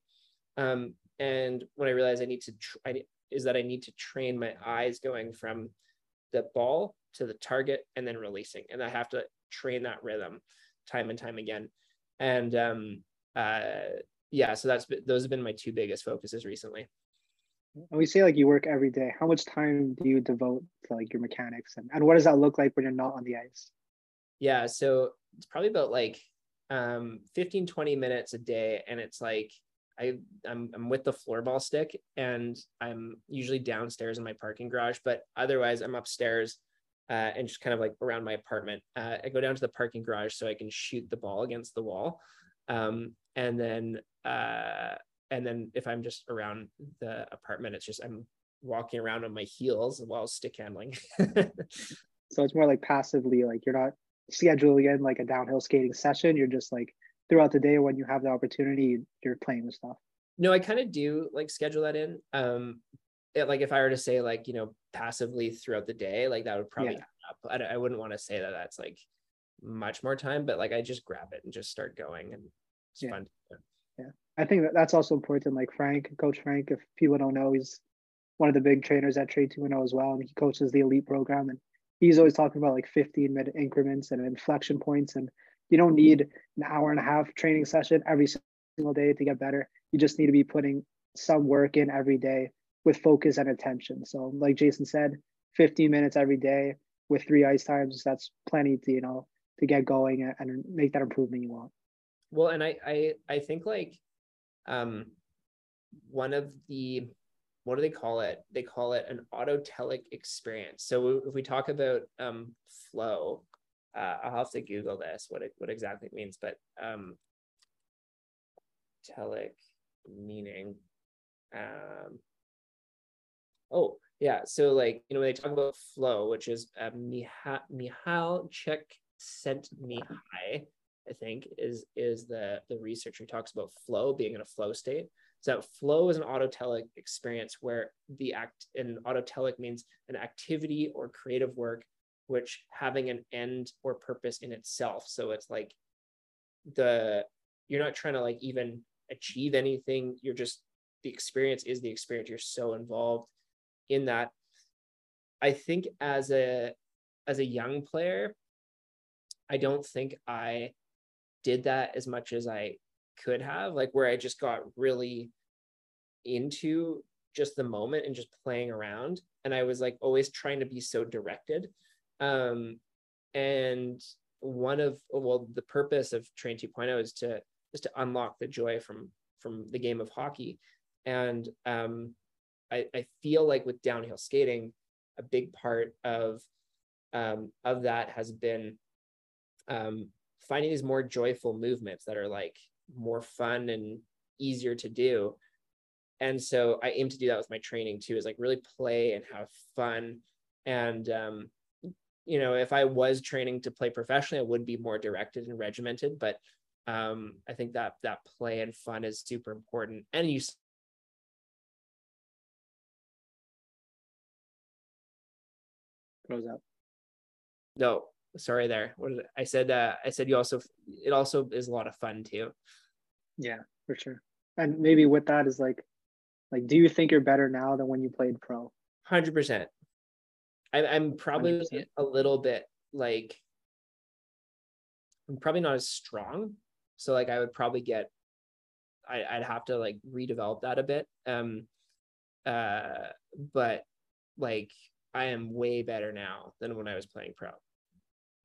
Um, and when I realized I need to tr- I, is that I need to train my eyes going from the ball to the target and then releasing. And I have to train that rhythm time and time again. And um, uh, yeah, so that's those have been my two biggest focuses recently. And we say like you work every day. How much time do you devote to like your mechanics and, and what does that look like when you're not on the ice? Yeah, so it's probably about like um 15 20 minutes a day and it's like I I'm, I'm with the floorball stick and I'm usually downstairs in my parking garage, but otherwise I'm upstairs uh, and just kind of like around my apartment. Uh, I go down to the parking garage so I can shoot the ball against the wall, um, and then uh, and then if I'm just around the apartment, it's just I'm walking around on my heels while stick handling. [laughs] so it's more like passively, like you're not scheduling in like a downhill skating session. You're just like throughout the day when you have the opportunity, you're playing with stuff. No, I kind of do like schedule that in. Um, it, like if I were to say like you know passively throughout the day, like that would probably yeah. up. I, I wouldn't want to say that that's like much more time, but like I just grab it and just start going, and it's yeah. fun. Yeah, I think that that's also important. Like Frank, Coach Frank, if people don't know, he's one of the big trainers at Train 2.0 and oh as well, and he coaches the elite program. And he's always talking about like 15 minute increments and inflection points. And you don't need an hour and a half training session every single day to get better. You just need to be putting some work in every day with focus and attention. So, like Jason said, 15 minutes every day with three ice times, that's plenty to, you know, to get going and make that improvement you want. Well, and I I I think like um one of the what do they call it? They call it an autotelic experience. So if we talk about um, flow, uh, I'll have to Google this what it what exactly it means, but um, telic meaning. Um, oh yeah, so like you know when they talk about flow, which is uh, Miha- Mihail Csikszentmihalyi, I think is is the the researcher talks about flow being in a flow state. So flow is an autotelic experience where the act in autotelic means an activity or creative work which having an end or purpose in itself. So it's like the you're not trying to like even achieve anything. You're just the experience is the experience. You're so involved in that. I think as a as a young player, I don't think I did that as much as I could have, like where I just got really into just the moment and just playing around. And I was like always trying to be so directed. Um, and one of well, the purpose of Train 2.0 is to is to unlock the joy from from the game of hockey. And um, I, I feel like with downhill skating, a big part of um, of that has been um, finding these more joyful movements that are like more fun and easier to do. And so i aim to do that with my training too is like really play and have fun. And um, you know if i was training to play professionally i would be more directed and regimented but um, i think that that play and fun is super important. And you Up. no sorry there. What did I, I said uh, i said you also it also is a lot of fun too. Yeah for sure. And maybe with that is like like do you think you're better now than when you played pro? 100% I, i'm probably 100%. a little bit like i'm probably not as strong. So like i would probably get I, i'd have to like redevelop that a bit. Um uh but like i am way better now than when i was playing pro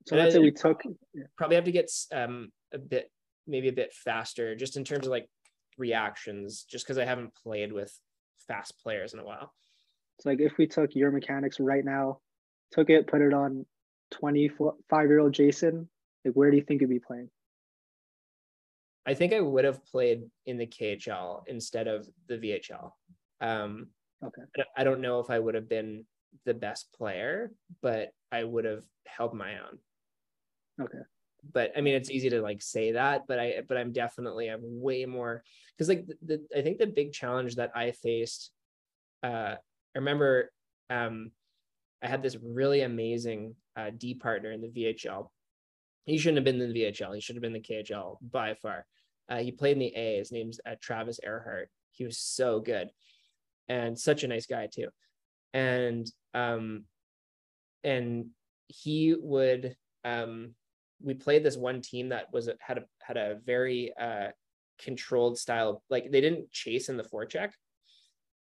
so let's say we took probably have to get um a bit maybe a bit faster just in terms of like reactions just because I haven't played with fast players in a while. It's like if we took your mechanics right now, took it, put it on 25 year old Jason, like where do you think you'd be playing? I think I would have played in the KHL instead of the VHL. Um, okay. I don't know if I would have been the best player, but I would have held my own. Okay. But I mean, it's easy to like say that, but I, but I'm definitely, I'm way more because like the, the, I think the big challenge that I faced, uh, I remember, um, I had this really amazing uh, D partner in the VHL. He shouldn't have been in the VHL. He should have been the KHL by far. Uh, he played in the A. His name's uh, Travis Ehrhardt. He was so good and such a nice guy too. And um, and he would um, we played this one team that was had a had a very uh, controlled style. Like they didn't chase in the forecheck,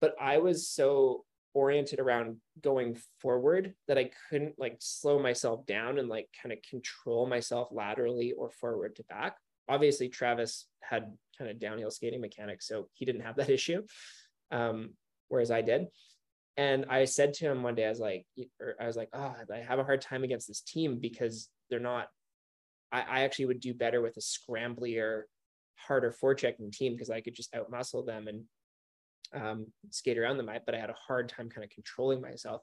but I was so oriented around going forward that I couldn't like slow myself down and like kind of control myself laterally or forward to back. Obviously, Travis had kind of downhill skating mechanics, so he didn't have that [laughs] issue, um, whereas I did. And I said to him one day, I was like, I was like, oh, I have a hard time against this team because they're not. I, I actually would do better with a scramblier, harder forechecking team because I could just outmuscle them and um, skate around them. But I had a hard time kind of controlling myself.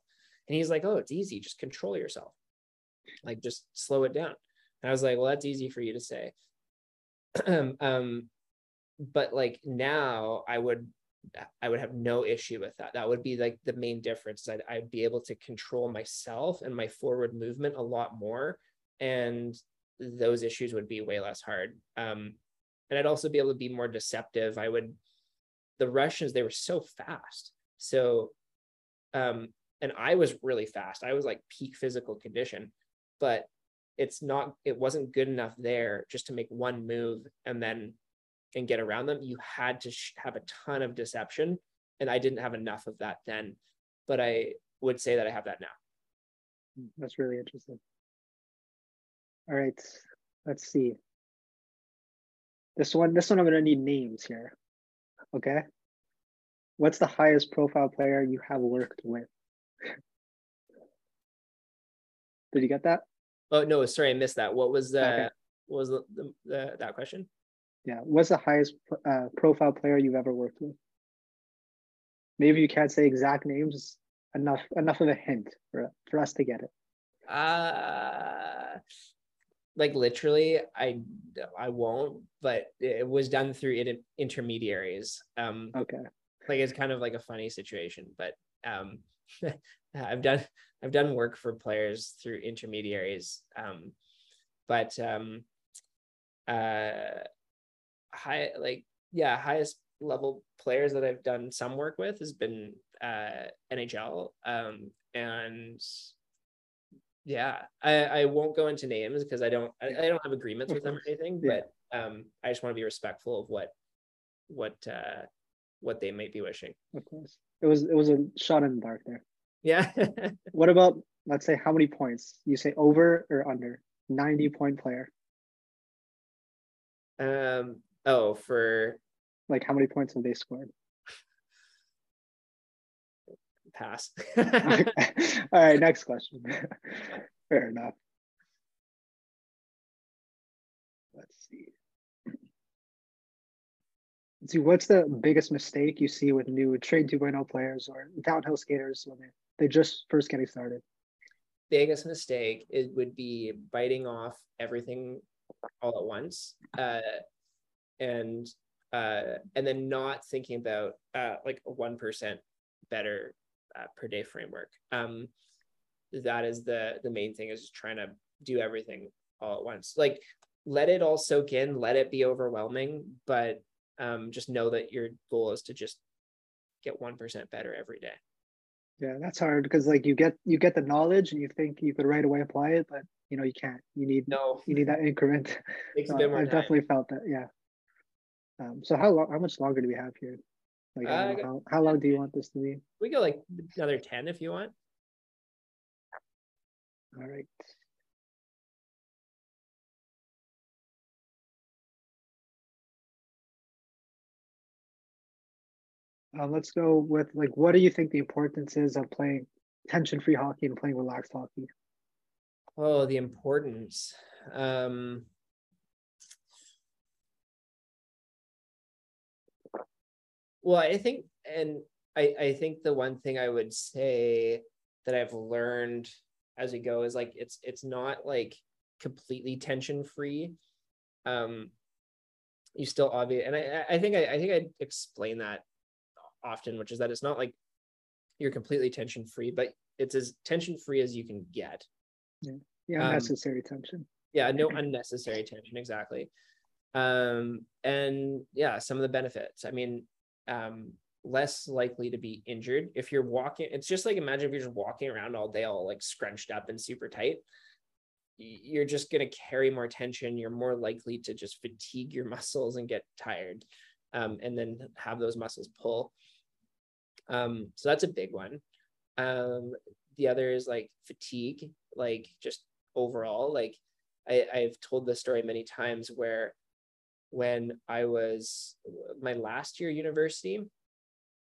And he's like, "Oh, it's easy. Just control yourself. Like, just slow it down." And I was like, "Well, that's easy for you to say." [clears throat] um, but like now, I would I would have no issue with that. That would be like the main difference. I'd, I'd be able to control myself and my forward movement a lot more. And those issues would be way less hard. Um, and I'd also be able to be more deceptive. I would, the Russians, they were so fast. So um, and I was really fast. I was like peak physical condition, but it's not. It wasn't good enough there just to make one move and then and get around them. You had to sh- have a ton of deception, and I didn't have enough of that then. But I would say that I have that now. Hmm, that's really interesting. All right, let's see. This one, this one, I'm gonna need names here. Okay. What's the highest profile player you have worked with? [laughs] Did you get that? Oh no, sorry, I missed that. What was the Okay. what was the, the, the that question? Yeah. What's the highest uh, profile player you've ever worked with? Maybe you can't say exact names. Enough, enough of a hint for for us to get it. Uh like literally, I I won't, but it was done through it intermediaries. Um, Okay. like it's kind of like a funny situation, but um, [laughs] I've done I've done work for players through intermediaries. Um, but um, uh, high like yeah, highest level players that I've done some work with has been uh, NHL. Um, and yeah, I, I won't go into names because I don't I, I don't have agreements with them or [laughs] anything, Yeah. but um, I just want to be respectful of what what uh, what they might be wishing. Of course. It was it was a shot in the dark there. Yeah. [laughs] What about let's say how many points? You say over or under? 90 point player. um. Oh, for Like how many points have they scored? pass. [laughs] [laughs] All right, next question. [laughs] Fair enough. Let's see. Let's see, what's the biggest mistake you see with new Train 2.0 players or downhill skaters when they, they're just first getting started? biggest mistake it would be biting off everything all at once uh and uh and then not thinking about uh like a one percent better uh, per day framework um that is the the main thing is just trying to do everything all at once like let it all soak in let it be overwhelming but um just know that your goal is to just get one percent better every day Yeah, that's hard because like you get you get the knowledge and you think you could right away apply it, but you know you can't. You need no you need that increment. takes a bit more I've time. definitely felt that. Yeah. Um, so how long? How much longer do we have here? Like, Uh, how, how long do you want this to be? we go like another 10 if you want All right. Um, let's go with like, what do you think the importance is of playing tension-free hockey and playing relaxed hockey? Oh, the importance. Um, well, I think, and I, I think the one thing I would say that I've learned as we go is like it's it's not like completely tension free. Um, you still obvious, and I I- think I, I think I explain that often, which is that it's not like you're completely tension free, but it's as tension free as you can get Yeah, yeah, unnecessary tension. yeah no unnecessary tension exactly um and yeah some of the benefits i mean um less likely to be injured. If you're walking it's just like imagine if you're just walking around all day all like scrunched up and super tight. You're just going to carry more tension. You're more likely to just fatigue your [laughs] muscles and get tired um, and then have those muscles pull. Um, so that's a big one. Um, the other is like fatigue like just overall like I, I've told this story many times where when I was my last year university,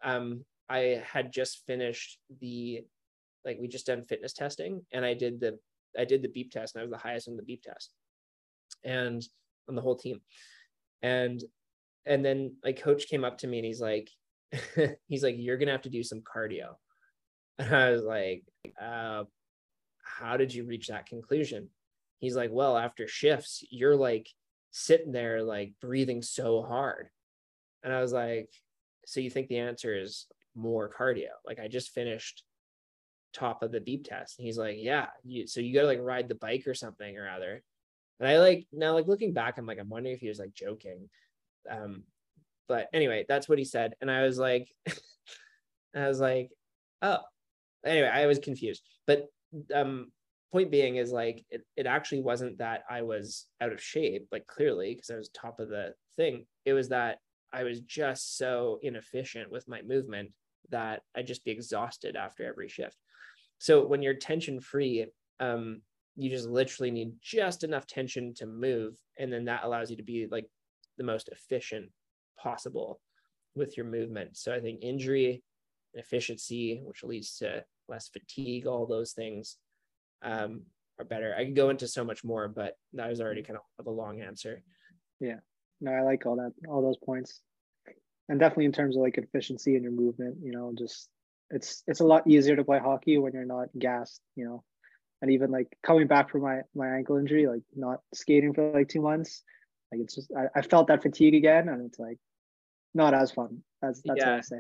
um, I had just finished the like we just done fitness testing and I did the I did the beep test and I was the highest on the beep test and on the whole team. And and then my coach came up to me and he's like [laughs] he's like you're gonna have to do some cardio. [laughs] And I was like, uh, how did you reach that conclusion? He's like, well, after shifts, you're like sitting there like breathing so hard. And I was like, so you think the answer is more cardio? Like I just finished top of the beep test. And he's like, yeah, you, so you got to like ride the bike or something or other. And I like now like looking back, I'm like, I'm wondering if he was like joking. Um, but anyway, that's what he said. And I was like, [laughs] I was like, oh, anyway, I was confused. But um, point being is like it, it actually wasn't that I was out of shape, like clearly, because I was top of the thing. It was that I was just so inefficient with my movement that I'd just be exhausted after every shift. So when you're tension free, um, you just literally need just enough tension to move, and then that allows you to be like the most efficient possible with your movement. So I think injury, efficiency, which leads to less fatigue, all those things um, are better. I could go into so much more, but that was already kind of a long answer. Yeah, no, I like all that, all those points, and definitely in terms of like efficiency in your movement, you know, just it's it's a lot easier to play hockey when you're not gassed, you know, and even like coming back from my my ankle injury, like not skating for like two months, like it's just I, I felt that fatigue again, and it's like not as fun. That's that's yeah. what I say.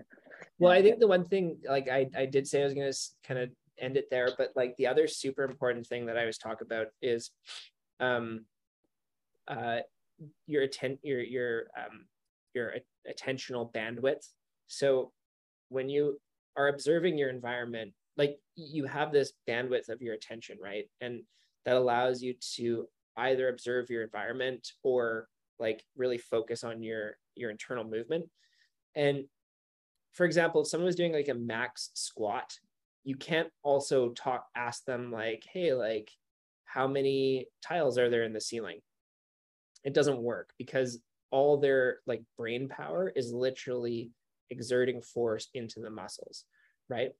Well, I think the one thing, like I, I did say I was going to kind of end it there, but like the other super important thing that I was talk about is, um, uh, your atten- your your um your attentional bandwidth. So when you are observing your environment, like you have this bandwidth of your attention, right? And that allows you to either observe your environment or like really focus on your your internal movement. And for example, if someone was doing like a max squat, you can't also talk, ask them like, hey, like, how many tiles are there in the ceiling? It doesn't work because all their like brain power is literally exerting force into the muscles, right?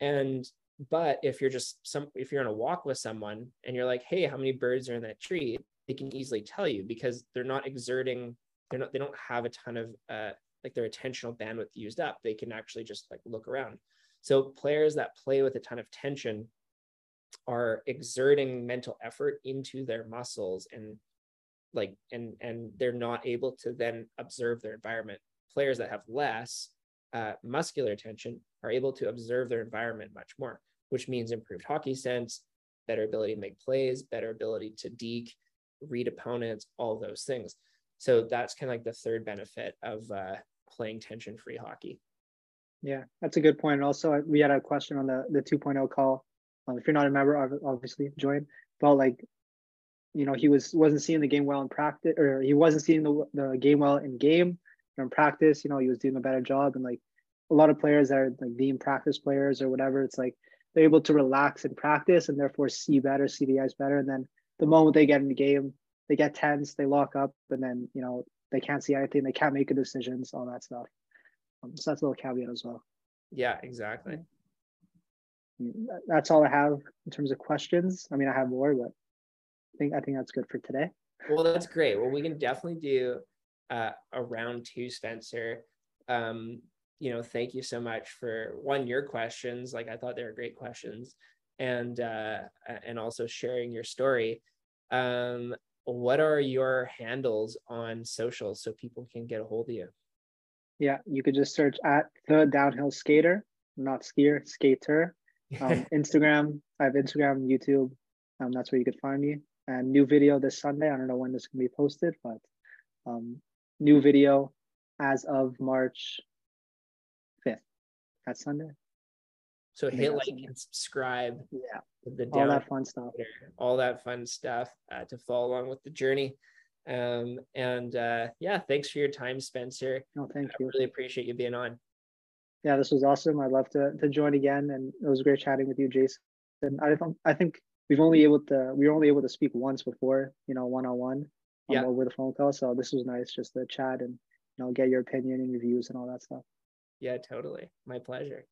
And but if you're just some if you're on a walk with someone and you're like, hey, how many birds are in that tree? They can easily tell you because they're not exerting, they're not, they don't have a ton of uh like their attentional bandwidth used up, they can actually just like look around. So players that play with a ton of tension are exerting mental effort into their muscles and like and and they're not able to then observe their environment. Players that have less uh, muscular tension are able to observe their environment much more, which means improved hockey sense, better ability to make plays, better ability to deke, read opponents, all those things. So that's kind of like the third benefit of uh, playing tension free hockey. Yeah, that's a good point. And also, we had a question on the the 2.0 call. Um, if you're not a member, obviously join. But like, you know, he was wasn't seeing the game well in practice, or he wasn't seeing the the game well in game in practice. You know, he was doing a better job. And like, a lot of players that are like deemed practice players or whatever, it's like they're able to relax in practice and therefore see better, see the ice better. And then the moment they get in the game, they get tense, they lock up, and then you know they can't see anything, they can't make the decisions, all that stuff. Um, so that's a little caveat as well. Yeah, exactly. That's all I have in terms of questions. I mean, I have more, but I think I think that's good for today. Well, that's great. Well, we can definitely do uh, a round two, Spencer. Um, you know, thank you so much for one your questions. Like I thought they were great questions, and uh, and also sharing your story. Um, what are your handles on social so people can get a hold of you? Yeah, you could just search at the downhill skater, not skier, skater. [laughs] Um, Instagram, I have Instagram, YouTube. Um, that's where you could find me. And new video this Sunday. I don't know when this can be posted, but um, new video as of March 5th. That's Sunday. So hit like and subscribe. Yeah. The all that fun stuff. All that fun stuff uh, to follow along with the journey. Um, and uh, yeah, thanks for your time, Spencer. No, thank I you. Really appreciate you being on. Yeah, this was awesome. I'd love to to join again, and it was great chatting with you, Jason. And i think I think we've only able to we were only able to speak once before, you know, one on one, yeah, over the phone call. So this was nice just to chat and you know get your opinion and your views and all that stuff. Yeah, totally. My pleasure.